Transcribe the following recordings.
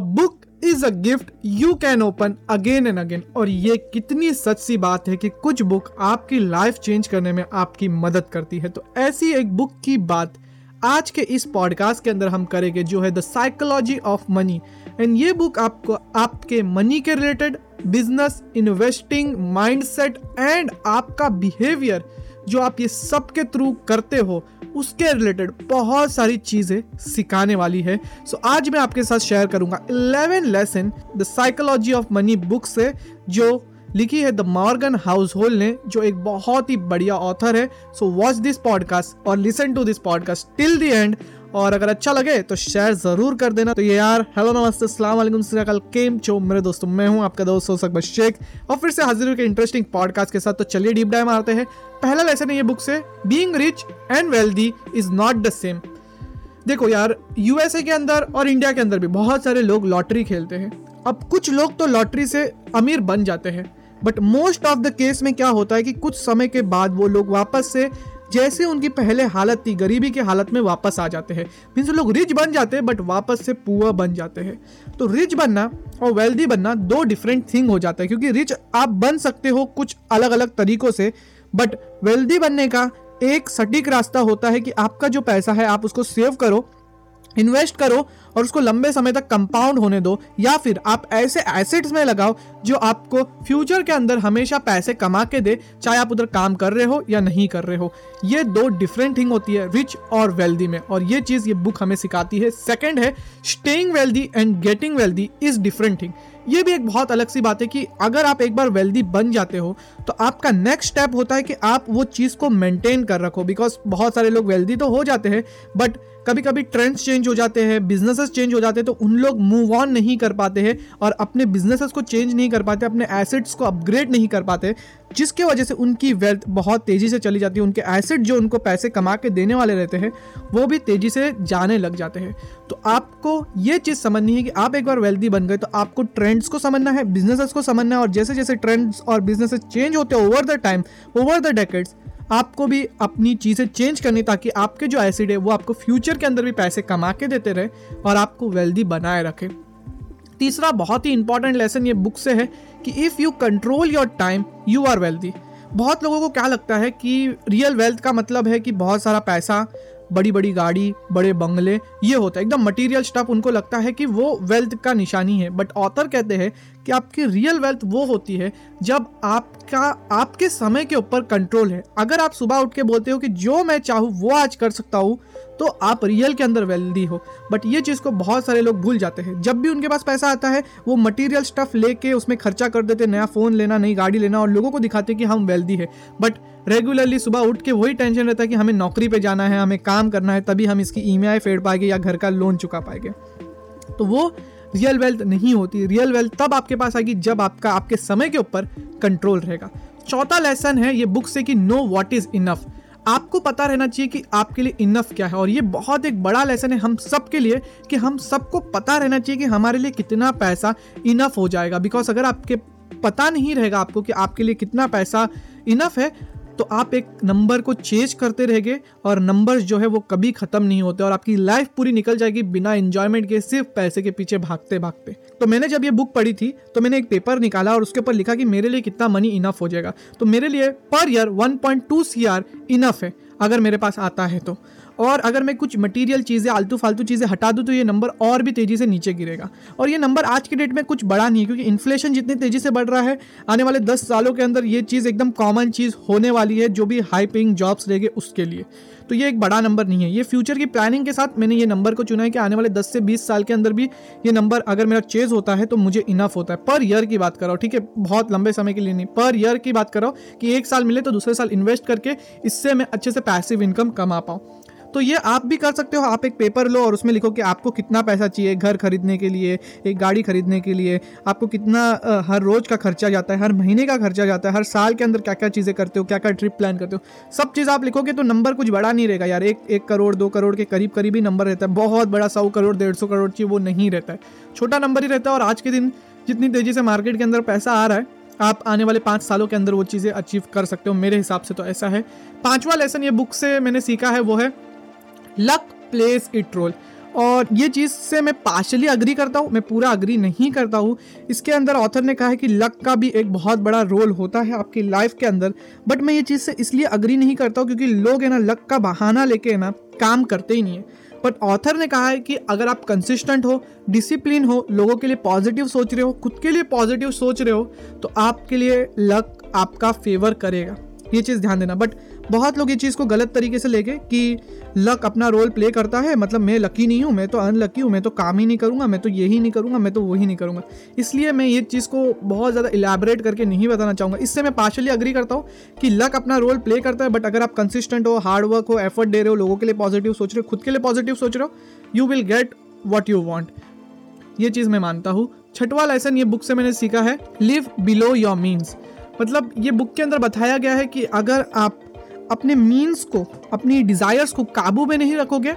Book is a gift you can open again and again और ये कितनी सच सी बात है कि कुछ बुक आपकी लाइफ चेंज करने में आपकी मदद करती है। तो ऐसी एक बुक की बात आज के इस पॉडकास्ट के अंदर हम करेंगे, जो है the psychology of money and ये बुक आपको, आपके मनी के related business investing mindset and आपका बिहेवियर जो आप ये सब के थ्रू करते हो उसके रिलेटेड बहुत सारी चीज़ें सिखाने वाली है। सो so, आज मैं आपके साथ शेयर करूँगा 11 lesson the psychology of money book से जो लिखी है द मॉर्गन हाउस होल्ड ने जो एक बहुत ही बढ़िया ऑथर है। सो वॉच दिस पॉडकास्ट और listen to this podcast till the end और अगर अच्छा लगे तो शेयर ज़रूर कर देना। तो ये यार हेलो नमस्ते सलाम केम चो? मेरे दोस्तों, मैं हूँ आपका दोस्त सकता शेख और फिर से हाजिर के इंटरेस्टिंग पॉडकास्ट के साथ। तो चलिए डीप डाइव मारते हैं। पहला लेसन है ये बुक से being rich and wealthy is not the same देखो यार यूएसए के अंदर और इंडिया के अंदर भी बहुत सारे लोग लॉटरी खेलते हैं। अब कुछ लोग तो लॉटरी से अमीर बन जाते हैं। But most of the case में क्या होता है कि कुछ समय के बाद वो लोग वापस से जैसे उनकी पहले हालत थी, गरीबी की हालत में वापस आ जाते हैं। मीन्स लोग रिच बन जाते हैं बट वापस से पुअर बन जाते हैं। तो रिच बनना और वेल्दी बनना दो डिफरेंट थिंग हो जाता है, क्योंकि रिच आप बन सकते हो कुछ अलग अलग तरीकों से बट वेल्दी बनने का एक सटीक रास्ता होता है कि आपका जो पैसा है, आप उसको सेव करो इन्वेस्ट करो और उसको लंबे समय तक कंपाउंड होने दो, या फिर आप ऐसे एसेट्स में लगाओ जो आपको फ्यूचर के अंदर हमेशा पैसे कमा के दे, चाहे आप उधर काम कर रहे हो या नहीं कर रहे हो। ये दो डिफरेंट थिंग होती है रिच और वेल्दी में। और ये चीज़, ये बुक हमें सिखाती है। सेकेंड है staying wealthy and getting wealthy is different thing ये भी एक बहुत अलग सी बात है कि अगर आप एक बार वेल्दी बन जाते हो तो आपका नेक्स्ट स्टेप होता है कि आप वो चीज़ को मेंटेन कर रखो बिकॉज़ बहुत सारे लोग वेल्दी तो हो जाते हैं बट कभी कभी ट्रेंड्स चेंज हो जाते हैं बिजनेसेस चेंज हो जाते हैं तो उन लोग मूव ऑन नहीं कर पाते हैं और अपने बिजनेसेस को चेंज नहीं कर पाते, अपने एसेट्स को अपग्रेड नहीं कर पाते, जिसके वजह से उनकी वेल्थ बहुत तेज़ी से चली जाती है, उनके एसेट जो उनको पैसे कमा के देने वाले रहते हैं, वो भी तेज़ी से जाने लग जाते हैं। तो आपको ये चीज़ समझनी है कि आप एक बार वेल्दी बन गए तो आपको ट्रेंड्स को समझना है बिजनेसेस को समझना है, और जैसे जैसे ट्रेंड्स और बिजनेसेस चेंज होते हैं over the time over the decades आपको भी अपनी चीज़ें चेंज करनी ताकि आपके जो एसिड है, वो आपको फ्यूचर के अंदर भी पैसे कमा के देते रहे और आपको वेल्दी बनाए रखे। तीसरा बहुत ही इंपॉर्टेंट लेसन ये बुक से है कि if you control your time you are wealthy बहुत लोगों को क्या लगता है कि रियल वेल्थ का मतलब है कि बहुत सारा पैसा बड़ी बड़ी गाड़ी, बड़े बंगले, ये होता है। एकदम मटेरियल स्टफ़ उनको लगता है कि वो वेल्थ का निशानी है। बट ऑथर कहते हैं कि आपकी रियल वेल्थ वो होती है जब आपका, आपके समय के ऊपर कंट्रोल है। अगर आप सुबह उठ के बोलते हो कि जो मैं चाहूँ, वो आज कर सकता हूँ तो आप रियल के अंदर वेल्दी हो। बट ये चीज़ को बहुत सारे लोग भूल जाते हैं। जब भी उनके पास पैसा आता है, वो मटेरियल स्टफ़ लेके उसमें खर्चा कर देते नया फ़ोन लेना, नई गाड़ी लेना और लोगों को दिखाते कि हम वेल्दी है। बट रेगुलरली सुबह उठ के वही टेंशन रहता है कि हमें नौकरी पे जाना है, हमें काम करना है, तभी हम इसकी ई फेड पाएँगे या घर का लोन चुका पाएँगे। तो वो रियल वेल्थ नहीं होती। रियल वेल्थ तब आपके पास आएगी जब आपका, आपके समय के ऊपर कंट्रोल रहेगा। चौथा लेसन है ये बुक से कि नो वॉट इज़ इनफ आपको पता रहना चाहिए कि आपके लिए इनफ क्या है। और ये बहुत एक बड़ा लेसन है हम सब के लिए कि हम सबको पता रहना चाहिए कि हमारे लिए कितना पैसा इनफ हो जाएगा। बिकॉज़ अगर आपके पता नहीं रहेगा आपको कि आपके लिए कितना पैसा इनफ है तो आप एक नंबर को चेज करते रहेंगे और नंबर्स जो है वो कभी ख़त्म नहीं होते और आपकी लाइफ पूरी निकल जाएगी बिना इंजॉयमेंट के, सिर्फ़ पैसे के पीछे भागते भागते। तो मैंने जब ये बुक पढ़ी थी तो मैंने एक पेपर निकाला और उसके ऊपर लिखा कि मेरे लिए कितना मनी इनफ हो जाएगा। तो मेरे लिए per year one point two C enough है, अगर मेरे पास आता है तो। और अगर मैं कुछ मटेरियल चीज़ें आलतू फालतू चीज़ें हटा दूँ तो ये नंबर और भी तेज़ी से नीचे गिरेगा। और ये नंबर आज के डेट में कुछ बड़ा नहीं है, क्योंकि इन्फ्लेशन जितनी तेज़ी से बढ़ रहा है, आने वाले दस सालों के अंदर ये चीज़ एकदम कॉमन चीज़ होने वाली है, जो भी हाई पेइंग जॉब्स रहेंगे उसके लिए। तो ये एक बड़ा नंबर नहीं है। ये फ्यूचर की प्लानिंग के साथ मैंने ये नंबर को चुना है कि आने वाले 10 से 20 साल के अंदर भी ये नंबर अगर मेरा चेज होता है तो मुझे इनफ होता है। पर ईयर की बात करो ठीक है? बहुत लंबे समय के लिए नहीं। पर ईयर की बात करो कि एक साल मिले तो दूसरे साल इन्वेस्ट करके इससे मैं अच्छे से पैसिव इनकम कमा पाऊँ। तो ये आप भी कर सकते हो। आप एक पेपर लो और उसमें लिखो कि आपको कितना पैसा चाहिए घर खरीदने के लिए, एक गाड़ी खरीदने के लिए। आपको कितना हर रोज़ का खर्चा जाता है, हर महीने का खर्चा जाता है, हर साल के अंदर क्या क्या चीज़ें करते हो क्या क्या ट्रिप प्लान करते हो। सब चीज़ आप लिखोगे तो नंबर कुछ बड़ा नहीं रहेगा यार। एक एक करोड़, दो करोड़ के करीब करीब ही नंबर रहता है। बहुत बड़ा सौ करोड़, डेढ़ सौ करोड़ चाहिए, वो नहीं रहता है। छोटा नंबर ही रहता है और आज के दिन जितनी तेज़ी से मार्केट के अंदर पैसा आ रहा है, आप आने वाले पाँच सालों के अंदर वो चीज़ें अचीव कर सकते हो। मेरे हिसाब से तो ऐसा है। पांचवा लेसन ये बुक से मैंने सीखा है, वो है लक प्लेस इट रोल और ये चीज़ से मैं पार्शली अग्री करता हूँ, मैं पूरा अग्री नहीं करता हूँ। इसके अंदर ऑथर ने कहा है कि लक का भी एक बहुत बड़ा रोल होता है आपकी लाइफ के अंदर। बट मैं ये चीज़ से इसलिए अग्री नहीं करता हूँ क्योंकि लोग है ना लक का बहाना लेके ना, काम करते ही नहीं है। बट ऑथर ने कहा है कि अगर आप कंसिस्टेंट हो डिसिप्लिन हो, लोगों के लिए पॉजिटिव सोच रहे हो, खुद के लिए पॉजिटिव सोच रहे हो तो आपके लिए लक आपका फेवर करेगा। ये चीज़ ध्यान देना। बट बहुत लोग ये चीज़ को गलत तरीके से लेके कि लक अपना रोल प्ले करता है मतलब मैं लकी नहीं हूँ, मैं तो अनलकी हूँ, मैं तो काम ही नहीं करूँगा, मैं तो यही नहीं करूँगा, मैं तो वही नहीं करूँगा। इसलिए मैं ये चीज़ को बहुत ज़्यादा इलेबरेट करके नहीं बताना चाहूँगा। इससे मैं पार्शली अग्री करता हूँ कि लक अपना रोल प्ले करता है बट अगर आप कंसिस्टेंट हो हार्ड वर्क हो एफर्ट दे रहे हो, लोगों के लिए पॉजिटिव सोच रहे हो, खुद के लिए पॉजिटिव सोच रहे हो you will get what you want ये चीज़ मैं मानता हूँ। छठवा लेसन ये बुक से मैंने सीखा है लिव बिलो योर मीन्स मतलब ये बुक के अंदर बताया गया है कि अगर आप अपने मीन्स को, अपनी डिज़ायर्स को काबू में नहीं रखोगे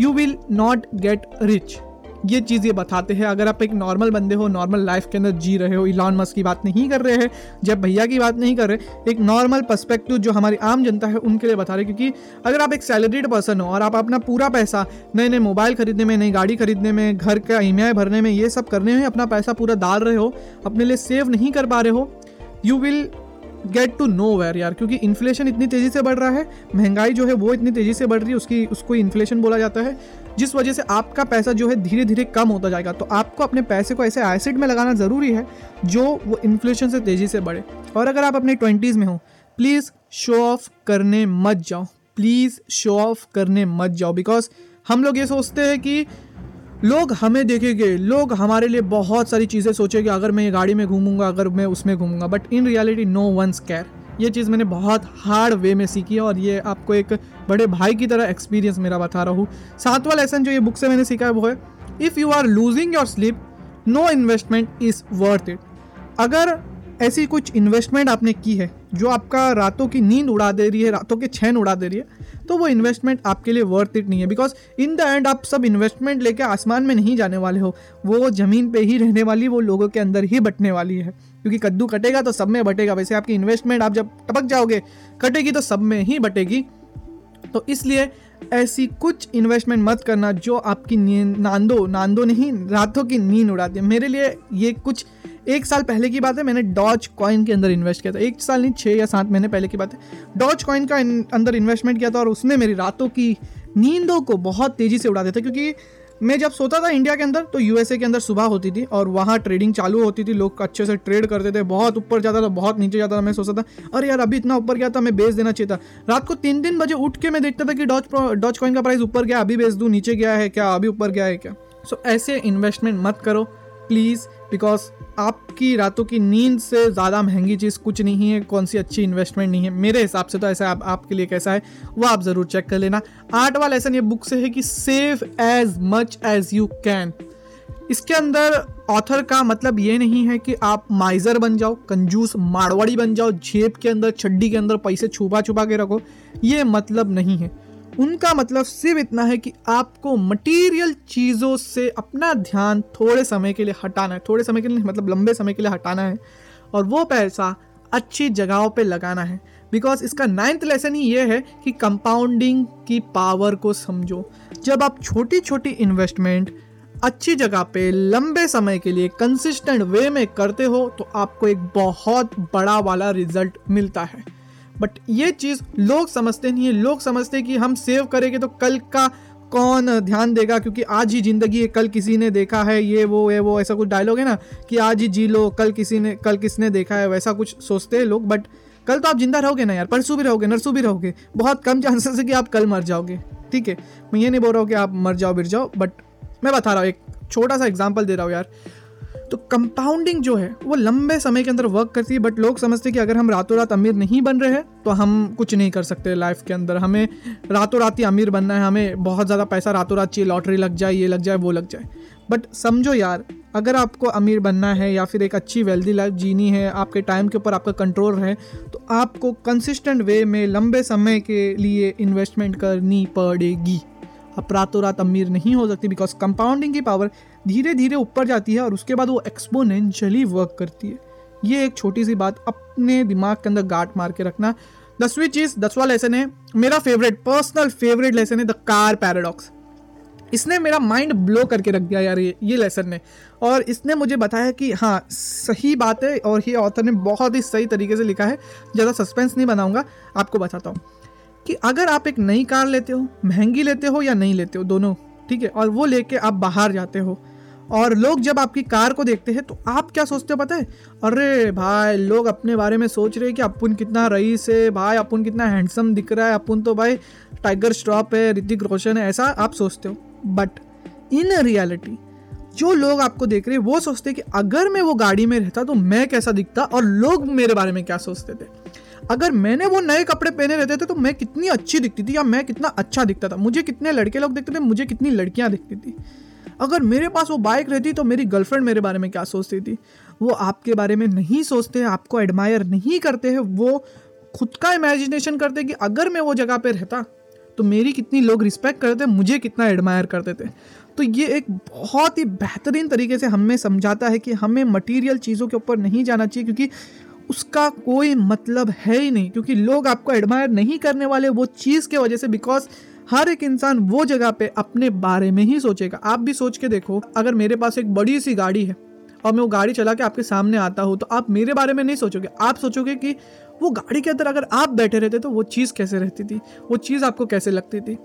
you will not get rich ये चीज़ ये बताते हैं, अगर आप एक नॉर्मल बंदे हो नॉर्मल लाइफ के अंदर जी रहे हो इलॉन मस्क की बात नहीं कर रहे हैं जब भैया की बात नहीं कर रहे, एक नॉर्मल पर्सपेक्टिव जो हमारी आम जनता है, उनके लिए बता रहे क्योंकि अगर आप एक सैलरीड पर्सन हो और आप अपना पूरा पैसा नए नए मोबाइल खरीदने में, नई गाड़ी खरीदने में, घर का ई भरने में, ये सब करने में अपना पैसा पूरा डाल रहे हो, अपने लिए सेव नहीं कर पा रहे हो you will get to nowhere यार, क्योंकि इन्फ्लेशन इतनी तेज़ी से बढ़ रहा है, महँगाई जो है वो इतनी तेज़ी से बढ़ रही है, उसकी, उसको इन्फ्लेशन बोला जाता है, जिस वजह से आपका पैसा जो है धीरे धीरे कम होता जाएगा। तो आपको अपने पैसे को ऐसे एसिड में लगाना ज़रूरी है, जो वो इन्फ्लेशन से तेज़ी से बढ़े। और अगर आप अपने ट्वेंटीज़ में हो प्लीज़ शो ऑफ़ करने मत जाओ। प्लीज़ शो ऑफ़ करने मत जाओ बिकॉज़ हम लोग ये सोचते हैं कि लोग हमें देखेंगे, लोग हमारे लिए बहुत सारी चीज़ें सोचेंगे, अगर मैं ये गाड़ी में घूमूँगा, अगर मैं उसमें घूमूँगा but in reality no one's care ये चीज़ मैंने बहुत हार्ड वे में सीखी है और ये आपको एक बड़े भाई की तरह एक्सपीरियंस मेरा बता रहा हूँ। सातवां लेसन जो ये बुक से मैंने सीखा है, वो है if you are losing your sleep no investment is worth it अगर ऐसी कुछ इन्वेस्टमेंट आपने की है जो आपका रातों की नींद उड़ा दे रही है, रातों के चैन उड़ा दे रही है तो वो इन्वेस्टमेंट आपके लिए वर्थ इट नहीं है बिकॉज़ इन द एंड आप सब इन्वेस्टमेंट लेके आसमान में नहीं जाने वाले हो। वो ज़मीन पे ही रहने वाली, वो लोगों के अंदर ही बटने वाली है। क्योंकि कद्दू कटेगा तो सब में बटेगा। वैसे आपकी इन्वेस्टमेंट आप जब टपक जाओगे, कटेगी तो सब में ही बटेगी। तो इसलिए ऐसी कुछ इन्वेस्टमेंट मत करना जो आपकी नांदो नांदो नहीं, रातों की नींद उड़ाती है मेरे लिए ये कुछ एक साल पहले की बात है, मैंने डॉज कॉइन के अंदर इन्वेस्ट किया था। एक साल नहीं छः या सात महीने पहले की बात है। डॉज कॉइन का अंदर इन्वेस्टमेंट किया था और उसने मेरी रातों की नींदों को बहुत तेज़ी से उड़ा दिया था, क्योंकि मैं जब सोता था इंडिया के अंदर तो यूएसए के अंदर सुबह होती थी और वहाँ ट्रेडिंग चालू होती थी। लोग अच्छे से ट्रेड करते थे, बहुत ऊपर जाता था, बहुत नीचे जाता था, मैं सोचता था, अरे यार, अभी इतना ऊपर गया था, मैं बेच देना चाहिए था। रात को तीन तीन बजे उठ के मैं देखता था कि डॉच डॉच कॉइन का प्राइस ऊपर गया, अभी बेच दूँ, नीचे गया है क्या, अभी ऊपर गया है क्या। सो ऐसे इन्वेस्टमेंट मत करो प्लीज़ बिकॉज़ आपकी रातों की नींद से ज़्यादा महँगी चीज़ कुछ नहीं है कौन सी अच्छी इन्वेस्टमेंट नहीं है। मेरे हिसाब से तो ऐसा आप, आपके लिए कैसा है वो आप ज़रूर चेक कर लेना। आठवां लेसन ये बुक से है कि save as much as you can इसके अंदर ऑथर का मतलब ये नहीं है कि आप माइजर बन जाओ कंजूस मारवाड़ी बन जाओ जेब के अंदर छड्डी के अंदर पैसे छुपा छुपा के रखो। ये मतलब नहीं है। उनका मतलब सिर्फ़ इतना है कि आपको मटेरियल चीज़ों से अपना ध्यान थोड़े समय के लिए हटाना है। थोड़े समय के लिए मतलब लंबे समय के लिए हटाना है। और वो पैसा अच्छी जगहों पे लगाना है। बिकॉज़ इसका नाइन्थ लेसन ही ये है कि कंपाउंडिंग की पावर को समझो। जब आप छोटी छोटी इन्वेस्टमेंट अच्छी जगह पे, लंबे समय के लिए कंसिस्टेंट वे में करते हो तो आपको एक बहुत बड़ा वाला रिज़ल्ट मिलता है। बट ये चीज़ लोग समझते नहीं है। लोग समझते कि हम सेव करेंगे तो कल का कौन ध्यान देगा? क्योंकि आज ही ज़िंदगी है, कल किसी ने देखा है, ये, वो ये, वो, ऐसा कुछ डायलॉग है ना कि आज ही जी लो, कल किसी ने, कल किसने देखा है, वैसा कुछ सोचते हैं लोग। बट कल तो आप ज़िंदा रहोगे ना यार, परसों भी रहोगे, नरसों भी रहोगे। बहुत कम चांसेस है कि आप कल मर जाओगे। ठीक है? मैं ये नहीं बोल रहा हूँ कि आप मर जाओ, बिर जाओ बट मैं बता रहा हूँ, एक छोटा सा एग्ज़ाम्पल दे रहा हूँ यार। तो कंपाउंडिंग जो है, वो लंबे समय के अंदर वर्क करती है बट लोग समझते हैं कि अगर हम रातों रात अमीर नहीं बन रहे हैं तो हम कुछ नहीं कर सकते लाइफ के अंदर। हमें रातों रात ही अमीर बनना है, हमें बहुत ज़्यादा पैसा रातों रात चाहिए लॉटरी लग जाए, ये लग जाए, वो लग जाए। बट समझो यार, अगर आपको अमीर बनना है या फिर एक अच्छी वेल्दी लाइफ जीनी है, आपके टाइम के ऊपर आपका कंट्रोल रहे तो आपको कंसिस्टेंट वे में लंबे समय के लिए इन्वेस्टमेंट करनी पड़ेगी। आप रातों रात अमीर नहीं हो सकती बिकॉज़ कंपाउंडिंग की पावर धीरे धीरे ऊपर जाती है और उसके बाद वो एक्सपोनेंशियली वर्क करती है। ये एक छोटी सी बात अपने दिमाग के अंदर गाट मार के रखना। दसवीं चीज़ दसवां लेसन है, मेरा फेवरेट पर्सनल फेवरेट लेसन है द कार पैराडॉक्स इसने मेरा माइंड ब्लो करके रख दिया यार ये ये लेसन ने। और इसने मुझे बताया कि हाँ सही बात है और ये ऑथर ने बहुत ही सही तरीके से लिखा है, ज़्यादा सस्पेंस नहीं बनाऊँगा, आपको बताता हूँ। कि अगर आप एक नई कार लेते हो, महँगी लेते हो या नहीं लेते हो, दोनों, ठीक है? और वो लेके आप बाहर जाते हो और लोग जब आपकी कार को देखते हैं तो आप क्या सोचते हो पता है? अरे भाई, लोग अपने बारे में सोच रहे हैं कि अपुन कितना रईस है, भाई, अपुन कितना हैंडसम दिख रहा है, अपुन तो भाई टाइगर स्ट्रॉप है, ऋतिक रोशन है, ऐसा आप सोचते हो। बट इन रियलिटी जो लोग आपको देख रहे हैं, वो सोचते हैं कि अगर मैं वो गाड़ी में रहता तो मैं कैसा दिखता और लोग मेरे बारे में क्या सोचते थे? अगर मैंने वो नए कपड़े पहने रहते थे तो मैं कितनी अच्छी दिखती थी या मैं कितना अच्छा दिखता था? मुझे कितने लड़के लोग दिखते थे, मुझे कितनी लड़कियाँ दिखती थी। अगर मेरे पास वो बाइक रहती तो मेरी गर्लफ्रेंड मेरे बारे में क्या सोचती थी? वो आपके बारे में नहीं सोचते, आपको एडमायर नहीं करते हैं, वो खुद का इमेजिनेशन करते कि अगर मैं वो जगह पे रहता तो मेरी कितनी लोग रिस्पेक्ट करते, मुझे कितना एडमायर करते थे। तो ये एक बहुत ही बेहतरीन तरीके से हमें समझाता है कि हमें मटेरियल चीज़ों के ऊपर नहीं जाना चाहिए, क्योंकि उसका कोई मतलब है ही नहीं, क्योंकि लोग आपको एडमायर नहीं करने वाले वो चीज़ के वजह से बिकॉज़ हर एक इंसान वो जगह पे अपने बारे में ही सोचेगा। आप भी सोच के देखो, अगर मेरे पास एक बड़ी सी गाड़ी है और मैं वो गाड़ी चला के आपके सामने आता हूँ तो आप मेरे बारे में नहीं सोचोगे। आप सोचोगे कि वो गाड़ी के अंदर अगर आप बैठे रहते तो वो चीज़ कैसे रहती थी? वो चीज़ आपको कैसे लगती थी?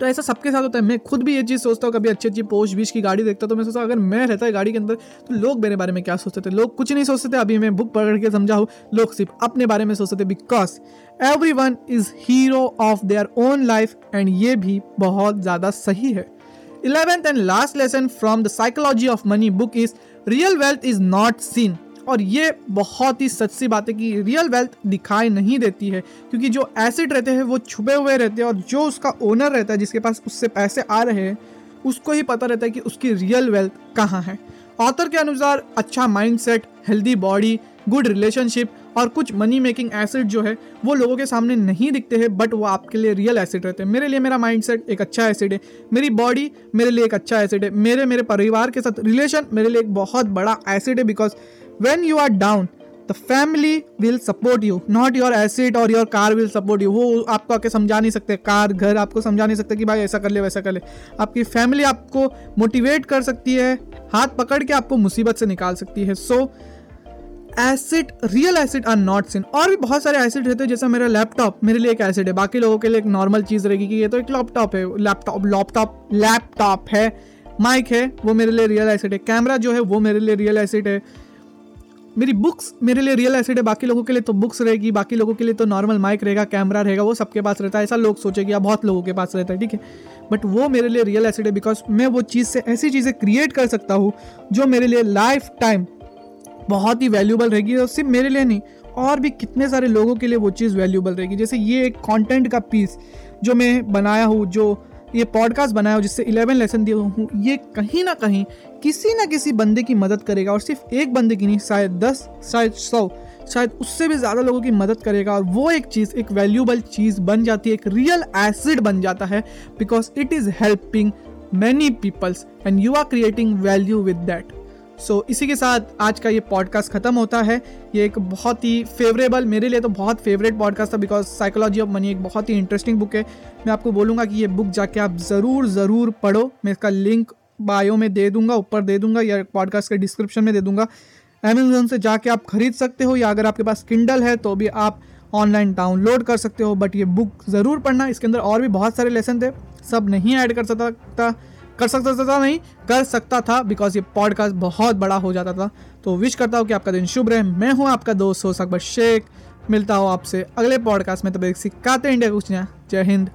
तो ऐसा सबके साथ होता है। मैं खुद भी ये चीज़ सोचता हूँ, कभी अच्छी अच्छी पोस्ट बीच की गाड़ी देखता तो मैं सोचता अगर मैं रहता है गाड़ी के अंदर तो लोग मेरे बारे में क्या सोचते थे? लोग कुछ नहीं सोचते थे। अभी मैं बुक पढ़ के समझा हूँ, लोग सिर्फ़ अपने बारे में सोचते थे because everyone is hero of their own life and ये भी बहुत ज़्यादा सही है। Eleventh and last lesson from the psychology of money book is real wealth is not seen और ये बहुत ही सच सी बात है कि रियल वेल्थ दिखाई नहीं देती है, क्योंकि जो एसिड रहते हैं, वो छुपे हुए रहते हैं और जो उसका ओनर रहता है, जिसके पास उससे पैसे आ रहे हैं, उसको ही पता रहता है कि उसकी रियल वेल्थ कहाँ है। ऑथर के अनुसार अच्छा mindset healthy body good relationship और कुछ मनी मेकिंग एसिड जो है, वो लोगों के सामने नहीं दिखते हैं बट वो आपके लिए रियल एसिड रहते हैं। मेरे लिए मेरा माइंडसेट एक अच्छा एसिड है। मेरी बॉडी मेरे लिए एक अच्छा एसिड है। मेरे मेरे परिवार के साथ रिलेशन मेरे लिए एक बहुत बड़ा एसिड है because when you are down the family will support you not your asset और your car will support you वो आपको आके समझा नहीं सकते. कार, घर, आपको समझा नहीं सकते कि भाई ऐसा कर ले, वैसा कर ले. आपकी फैमिली आपको मोटिवेट कर सकती है. हाथ पकड़ के आपको मुसीबत से निकाल सकती है. सो asset real asset are not seen और भी बहुत सारे एसिड रहते हैं, जैसा मेरा लैपटॉप मेरे लिए एक एसिड है. बाकी लोगों के लिए एक नॉर्मल चीज़ रहेगी कि ये तो एक लैपटॉप है. लैपटॉप लैपटॉप लैपटॉप है. माइक है, वो मेरे लिए रियल एसिड है. कैमरा जो है, वो मेरे लिए रियल एसिड है. मेरी बुक्स मेरे लिए रियल एसिड है, बाकी लोगों के लिए तो बुक्स रहेगी, बाकी लोगों के लिए तो नॉर्मल माइक रहेगा कैमरा रहेगा, वो सबके पास रहता है, ऐसा लोग सोचेंगे बहुत लोगों के पास रहता है, ठीक है? बट वो मेरे लिए रियल एसिड है बिकॉज़ मैं वो चीज़ से ऐसी चीज़ें क्रिएट कर सकता हूँ, जो मेरे लिए लाइफ टाइम बहुत ही वैल्यूबल रहेगी और सिर्फ़ मेरे लिए नहीं, और भी कितने सारे लोगों के लिए वो चीज़ वैल्यूबल रहेगी। जैसे ये एक कंटेंट का पीस जो मैं बनाया हूँ, जो ये पॉडकास्ट बनाया हो जिससे इलेवन लेसन दिए हूँ, ये कहीं ना कहीं किसी ना किसी बंदे की मदद करेगा और सिर्फ़ एक बंदे की नहीं, शायद दस, शायद सौ, शायद उससे भी ज़्यादा लोगों की मदद करेगा और वो एक चीज़, एक वैल्यूबल चीज़ बन जाती है, एक रियल एसिड बन जाता है because it is helping many peoples and you are creating value with that so so, इसी के साथ आज का ये पॉडकास्ट ख़त्म होता है। ये एक बहुत ही फेवरेबल मेरे लिए तो बहुत फेवरेट पॉडकास्ट था बिकॉज़ साइकोलॉजी ऑफ़ मनी एक बहुत ही इंटरेस्टिंग बुक है। मैं आपको बोलूँगा कि ये बुक जाके आप ज़रूर ज़रूर पढ़ो। मैं इसका लिंक बायो में दे दूँगा ऊपर दे दूँगा या पॉडकास्ट के डिस्क्रिप्शन में दे दूँगा। अमेजोन से जाके आप खरीद सकते हो या अगर आपके पास किंडल है तो भी आप ऑनलाइन डाउनलोड कर सकते हो। बट ये बुक ज़रूर पढ़ना इसके अंदर और भी बहुत सारे लेसन थे। सब नहीं ऐड कर सकता। कर सकता था नहीं, कर सकता था बिकॉज़ ये पॉडकास्ट बहुत बड़ा हो जाता था। तो विश करता हूँ कि आपका दिन शुभ रहे। मैं हूँ आपका दोस्त, हो सकबर शेख। मिलता हूँ आपसे अगले पॉडकास्ट में, तब एक सिखाते इंडिया कुछ जय हिंद।